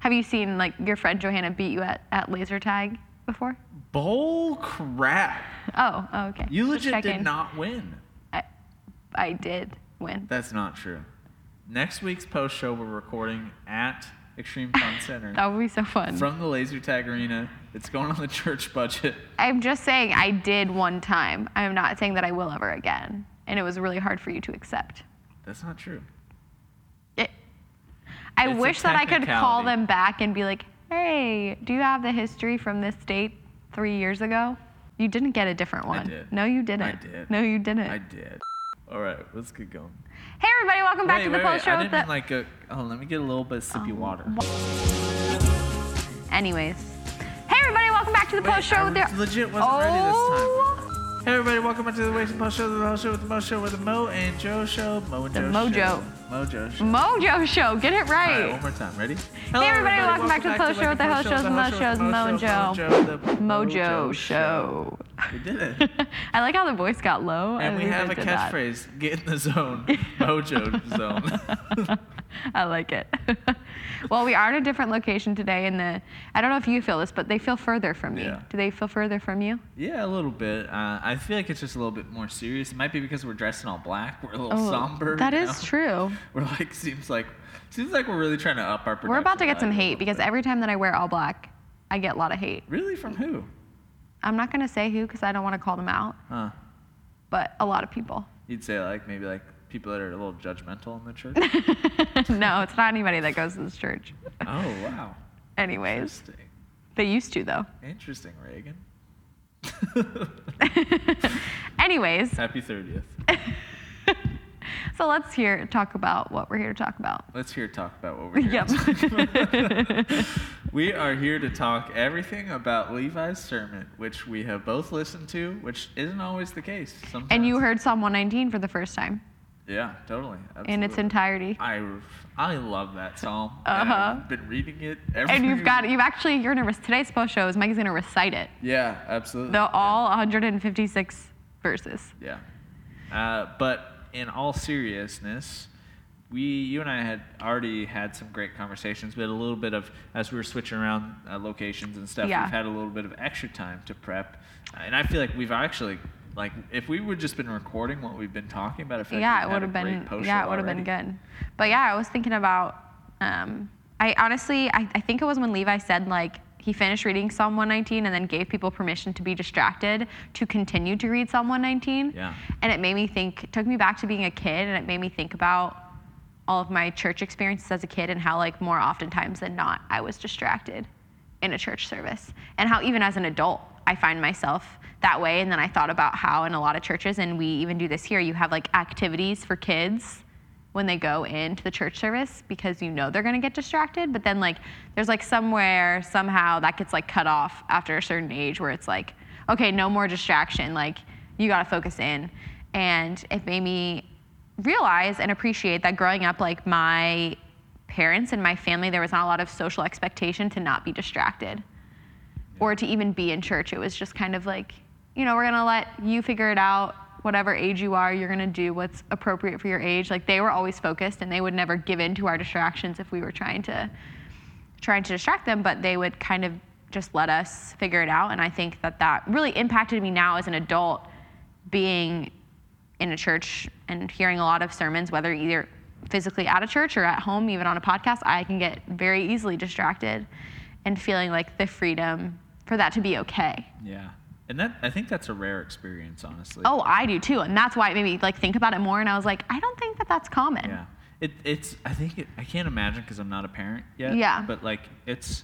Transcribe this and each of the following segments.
Have you seen like your friend Johanna beat you at, at laser tag before? Bull crap. Oh, oh okay. You Just legit did checking. not win. I, I did win. That's not true. Next week's post show, we're recording at Extreme Fun Center That would be so fun. from the Laser Tag Arena. It's going on the church budget. I'm just saying I did one time. I'm not saying that I will ever again. And it was really hard for you to accept. That's not true. I It's wish that I could call them back and be like, hey, do you have the history from this date three years ago? You didn't get a different one. did. No, you didn't. I did. No, you didn't. I did. All right, let's get going. Hey, everybody, welcome back wait, to the wait, post wait. show. I with didn't the- like a. Oh, let me get a little bit of sippy oh, water. Anyways. Hey, everybody, welcome back to the Wait, post show. I with the- legit wasn't ready this time. Oh, Hey everybody, welcome back to the Wasting Post Show, the Post Show with the Mo Show with the Mo and Joe Show. Mo and The Joe Mojo. Show. Mojo Show. Mojo Show. Get it All right, right. one more time. Ready? Hey, everybody, welcome back to the Post Show with the host shows, the Mo shows, Mo and Joe. Mojo Show. We did it. I like how the voice got low. And we have a catchphrase: "Get in the zone, Mojo zone." I like it. well, we are in a different location today in the. I don't know if you feel this, but they feel further from me. Yeah. Do they feel further from you? yeah, a little bit. Uh, I feel like it's just a little bit more serious. It might be because we're dressed in all black. We're a little somber. Oh, that you is know? true. We're like seems like seems like we're really trying to up our. We're about to get some hate because bit. every time that I wear all black, I get a lot of hate. Really, from who? I'm not gonna say who because I don't want to call them out, Huh? but a lot of people. You'd say like maybe like people that are a little judgmental in the church. no, it's not anybody that goes to this church. oh wow. Anyways, they used to though. Interesting, Reagan. Anyways, Happy 30th. so let's hear talk about what we're here to talk about. Let's hear talk about what we're here. Yep. to talk- we are here to talk everything about Levi's sermon, which we have both listened to, which isn't always the case. Sometimes. and you heard Psalm 119 for the first time Yeah, totally. in its entirety. I, I love that psalm. and Uh-huh. I've been reading it every And you've got you've actually you're gonna today's post show is Mike's gonna recite it. Yeah, absolutely. The yeah. all 156 verses. Yeah. Uh, but in all seriousness, we, you and I had already had some great conversations. We had a little bit of, as we were switching around uh, locations and stuff, Yeah. we've had a little bit of extra time to prep. Uh, and I feel like we've actually, like, if we would just been recording what we've been talking about, I feel yeah, like it we'd have been yeah, it would have been good. But yeah, I was thinking about um, I honestly I, I think it was when Levi said like he finished reading Psalm 119 and then gave people permission to be distracted to continue to read Psalm 119. Yeah. And it made me think it took me back to being a kid and it made me think about all of my church experiences as a kid and how like more oftentimes than not I was distracted in a church service and how even as an adult I find myself that way and then I thought about how in a lot of churches and we even do this here you have like activities for kids when they go into the church service because you know they're going to get distracted but then like there's like somewhere somehow that gets like cut off after a certain age where it's like okay no more distraction like you got to focus in. And it made me realize and appreciate that growing up like my parents and my family there was not a lot of social expectation to not be distracted or to even be in church it was just kind of like you know we're going to let you figure it out whatever age you are you're going to do what's appropriate for your age. Like they were always focused and they would never give in to our distractions if we were trying to trying to distract them but they would kind of just let us figure it out. And i think that that really impacted me now as an adult being in a church and hearing a lot of sermons, whether either physically at a church or at home, even on a podcast, I can get very easily distracted and feeling like the freedom for that to be okay. Yeah. And that, I think that's a rare experience, honestly. Oh, I do too. And that's why it made me like think about it more. And I was like, I don't think that that's common. Yeah. It, it's, I think, it, I can't imagine because I'm not a parent yet. Yeah. But like, it's,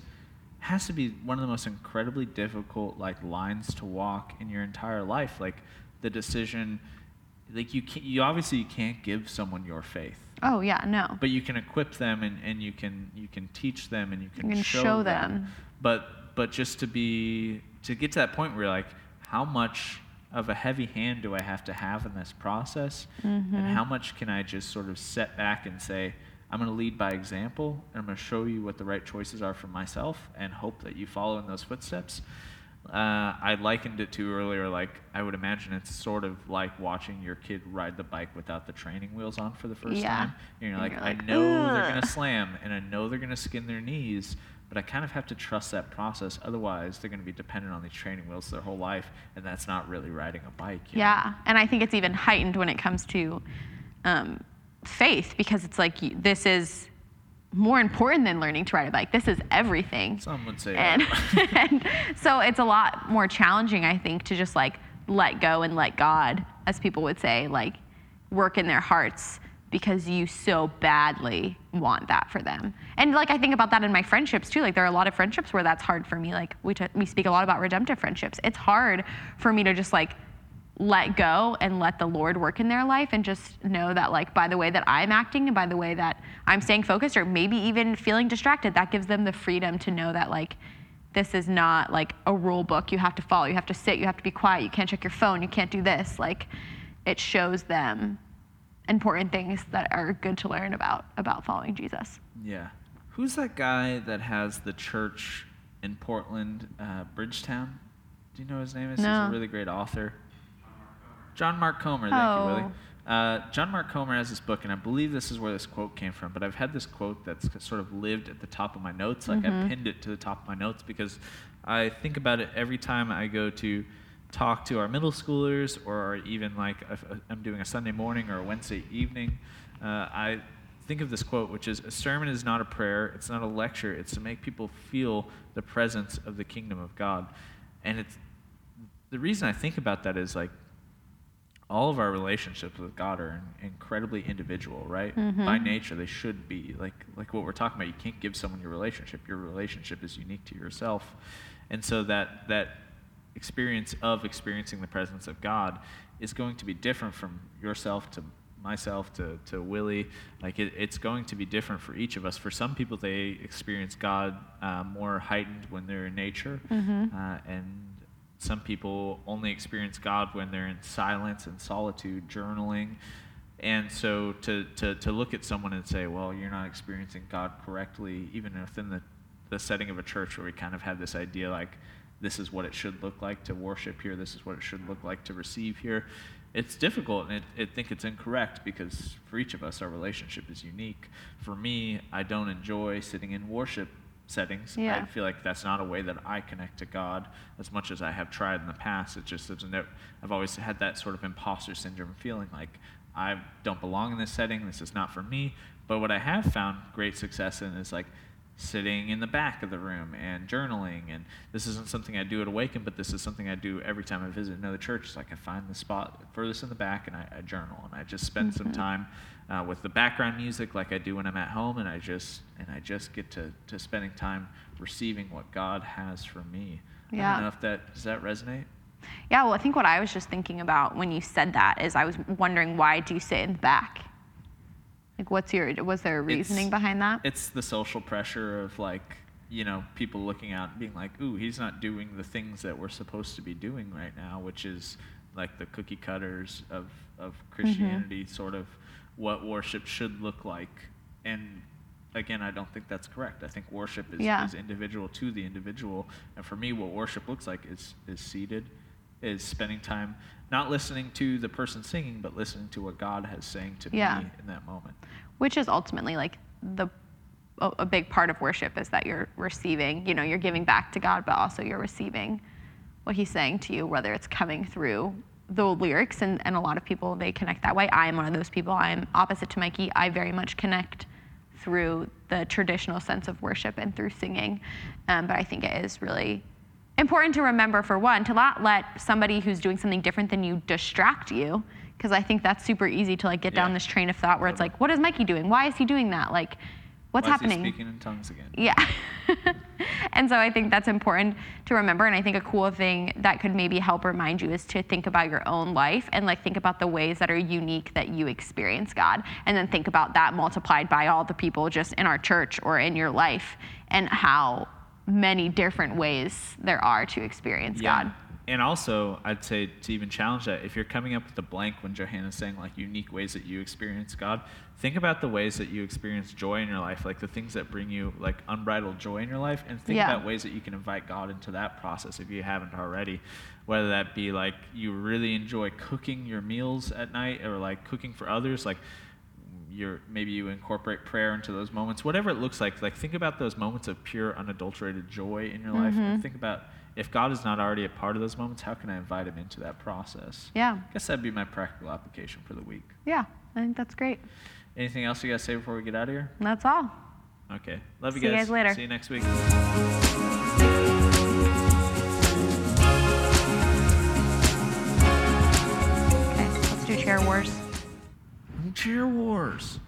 has to be one of the most incredibly difficult like lines to walk in your entire life. Like the decision, like you can't, you obviously you can't give someone your faith, Oh, yeah, no. but you can equip them and, and you can, you can teach them and you can, You can show, show them. them. But, but just to be, to get to that point where you're like, how much of a heavy hand do I have to have in this process? Mm-hmm. And how much can I just sort of set back and say, I'm going to lead by example, and I'm going to show you what the right choices are for myself, and hope that you follow in those footsteps. Uh, I likened it to earlier, like I would imagine it's sort of like watching your kid ride the bike without the training wheels on for the first Yeah. time. And you're And like, you're I like, know they're gonna slam, and I know they're gonna skin their knees, but I kind of have to trust that process. Otherwise, they're gonna be dependent on these training wheels their whole life, and that's not really riding a bike. you know? Yeah, and I think it's even heightened when it comes to um, faith because it's like this is more important than learning to ride a bike. This is everything. Some would say. and, that. and so it's a lot more challenging, I think, to just like let go and let God, as people would say, like work in their hearts because you so badly want that for them. And like I think about that in my friendships too. Like there are a lot of friendships where that's hard for me. Like we t- we speak a lot about redemptive friendships. It's hard for me to just like let go and let the Lord work in their life and just know that like by the way that I'm acting and by the way that I'm staying focused or maybe even feeling distracted, that gives them the freedom to know that like this is not like a rule book you have to follow. You have to sit, you have to be quiet, you can't check your phone, you can't do this. Like it shows them important things that are good to learn about about following Jesus. Yeah. Who's that guy that has the church in Portland, uh, Bridgetown? Do you know his name is? He's a really great author. John Mark Comer. Thank Oh. you, Willie. Uh, John Mark Comer has this book, and I believe this is where this quote came from. But I've had this quote that's sort of lived at the top of my notes. Like I pinned it to the top of my notes because I think about it every time I go to talk to our middle schoolers, or even like if I'm doing a Sunday morning or a Wednesday evening. Uh, I think of this quote, which is A sermon is not a prayer, it's not a lecture, it's to make people feel the presence of the kingdom of God. And it's the reason I think about that is like all of our relationships with God are incredibly individual, right? By nature, they should be like like what we're talking about. You can't give someone your relationship. Your relationship is unique to yourself, and so that that experience of experiencing the presence of God is going to be different from yourself to myself to, to Willie. Like it, it's going to be different for each of us. For some people, they experience God uh, more heightened when they're in nature, uh, and some people only experience God when they're in silence and solitude, journaling. And so to, to, to look at someone and say, well, you're not experiencing God correctly, even within the, the setting of a church where we kind of have this idea like, this is what it should look like to worship here, this is what it should look like to receive here. It's difficult, and I think it's incorrect because for each of us, our relationship is unique. For me, I don't enjoy sitting in worship settings. Yeah. I feel like that's not a way that I connect to God as much as I have tried in the past. It just isn't. I've always had that sort of imposter syndrome feeling like I don't belong in this setting. This is not for me. But what I have found great success in is like sitting in the back of the room and journaling. And this isn't something I do at Awaken, but this is something I do every time I visit another church. It's like I find the spot furthest in the back and I, I journal and I just spend some time uh, with the background music like I do when I'm at home, and I just and I just get to, to spending time receiving what God has for me. I Yeah. don't know if that does that resonate. Yeah, well, I think what I was just thinking about when you said that is I was wondering why do you sit in the back? Like, what's your was there a reasoning It's- behind that? It's the social pressure of like, you know, people looking out and being like, ooh, he's not doing the things that we're supposed to be doing right now, which is like the cookie cutters of, of mm-hmm. Christianity, sort of what worship should look like. And again, I don't think that's correct. I think worship is, Yeah. is individual to the individual. And for me, what worship looks like is, is seated, is spending time not listening to the person singing, but listening to what God has saying to Yeah. me in that moment. which is ultimately like the a, big part of worship is that you're receiving you know you're giving back to god but also you're receiving what he's saying to you whether it's coming through the lyrics and, and a lot of people they connect that way i am one of those people i'm opposite to mikey i very much connect through the traditional sense of worship and through singing um, but i think it is really important to remember for one to not let somebody who's doing something different than you distract you because i think that's super easy to like get down this train of thought where it's like what is mikey doing why is he doing that like what's Why happening speaking in tongues again. yeah. and so I think that's important to remember. And I think a cool thing that could maybe help remind you is to think about your own life and like think about the ways that are unique that you experience God. And then think about that multiplied by all the people just in our church or in your life and how many different ways there are to experience Yeah. God. and also, I'd say to even challenge that, if you're coming up with a blank when Johanna's saying like unique ways that you experience God, think about the ways that you experience joy in your life, like the things that bring you like unbridled joy in your life, and think Yeah. about ways that you can invite God into that process if you haven't already. Whether that be like you really enjoy cooking your meals at night or like cooking for others, like you're maybe you incorporate prayer into those moments whatever it looks like like think about those moments of pure unadulterated joy in your life Mm-hmm. and think about if god is not already a part of those moments how can i invite him into that process Yeah. i guess that'd be my practical application for the week Yeah. I think that's great. anything else you guys say before we get out of here that's all. okay love you guys. See you guys guys later. see you next week Okay. Let's do chair wars. Cheer wars